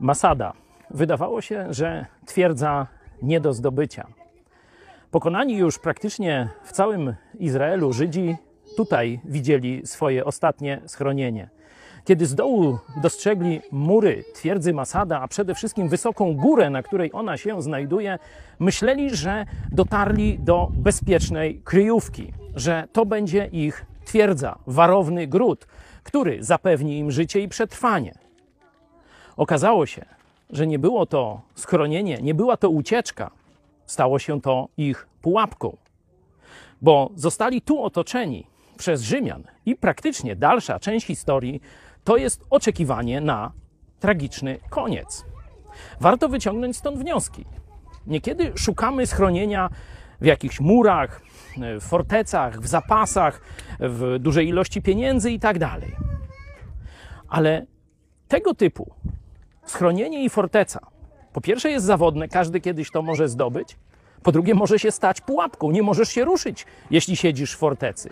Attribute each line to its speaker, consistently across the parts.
Speaker 1: Masada. Wydawało się, że twierdza nie do zdobycia. Pokonani już praktycznie w całym Izraelu Żydzi tutaj widzieli swoje ostatnie schronienie. Kiedy z dołu dostrzegli mury twierdzy Masada, a przede wszystkim wysoką górę, na której ona się znajduje, myśleli, że dotarli do bezpiecznej kryjówki, że to będzie ich twierdza, warowny gród, który zapewni im życie i przetrwanie. Okazało się, że nie było to schronienie, nie była to ucieczka, stało się to ich pułapką, bo zostali tu otoczeni przez Rzymian i praktycznie dalsza część historii to jest oczekiwanie na tragiczny koniec. Warto wyciągnąć stąd wnioski. Niekiedy szukamy schronienia w jakichś murach, w fortecach, w zapasach, w dużej ilości pieniędzy i tak dalej. Ale tego typu schronienie i forteca, po pierwsze jest zawodne, każdy kiedyś to może zdobyć, po drugie może się stać pułapką, nie możesz się ruszyć, jeśli siedzisz w fortecy.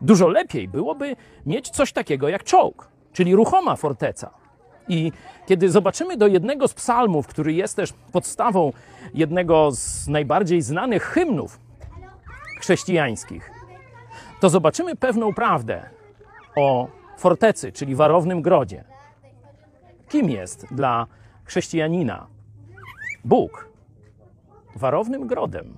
Speaker 1: Dużo lepiej byłoby mieć coś takiego jak czołg, czyli ruchoma forteca. I kiedy zobaczymy do jednego z psalmów, który jest też podstawą jednego z najbardziej znanych hymnów chrześcijańskich, to zobaczymy pewną prawdę o fortecy, czyli warownym grodzie. Kim jest dla chrześcijanina Bóg? Warownym grodem,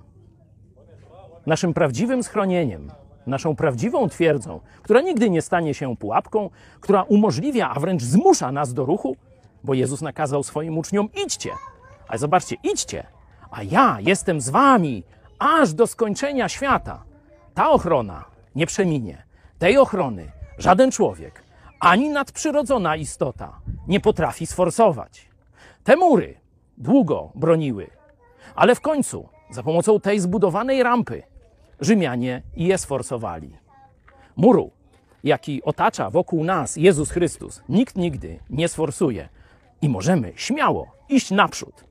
Speaker 1: naszym prawdziwym schronieniem, naszą prawdziwą twierdzą, która nigdy nie stanie się pułapką, która umożliwia, a wręcz zmusza nas do ruchu, bo Jezus nakazał swoim uczniom: idźcie. Ale zobaczcie, idźcie, a ja jestem z wami aż do skończenia świata. Ta ochrona nie przeminie. Tej ochrony żaden człowiek, ani nadprzyrodzona istota nie potrafi sforsować. Te mury długo broniły, ale w końcu, za pomocą tej zbudowanej rampy, Rzymianie je sforsowali. Muru, jaki otacza wokół nas Jezus Chrystus, nikt nigdy nie sforsuje i możemy śmiało iść naprzód.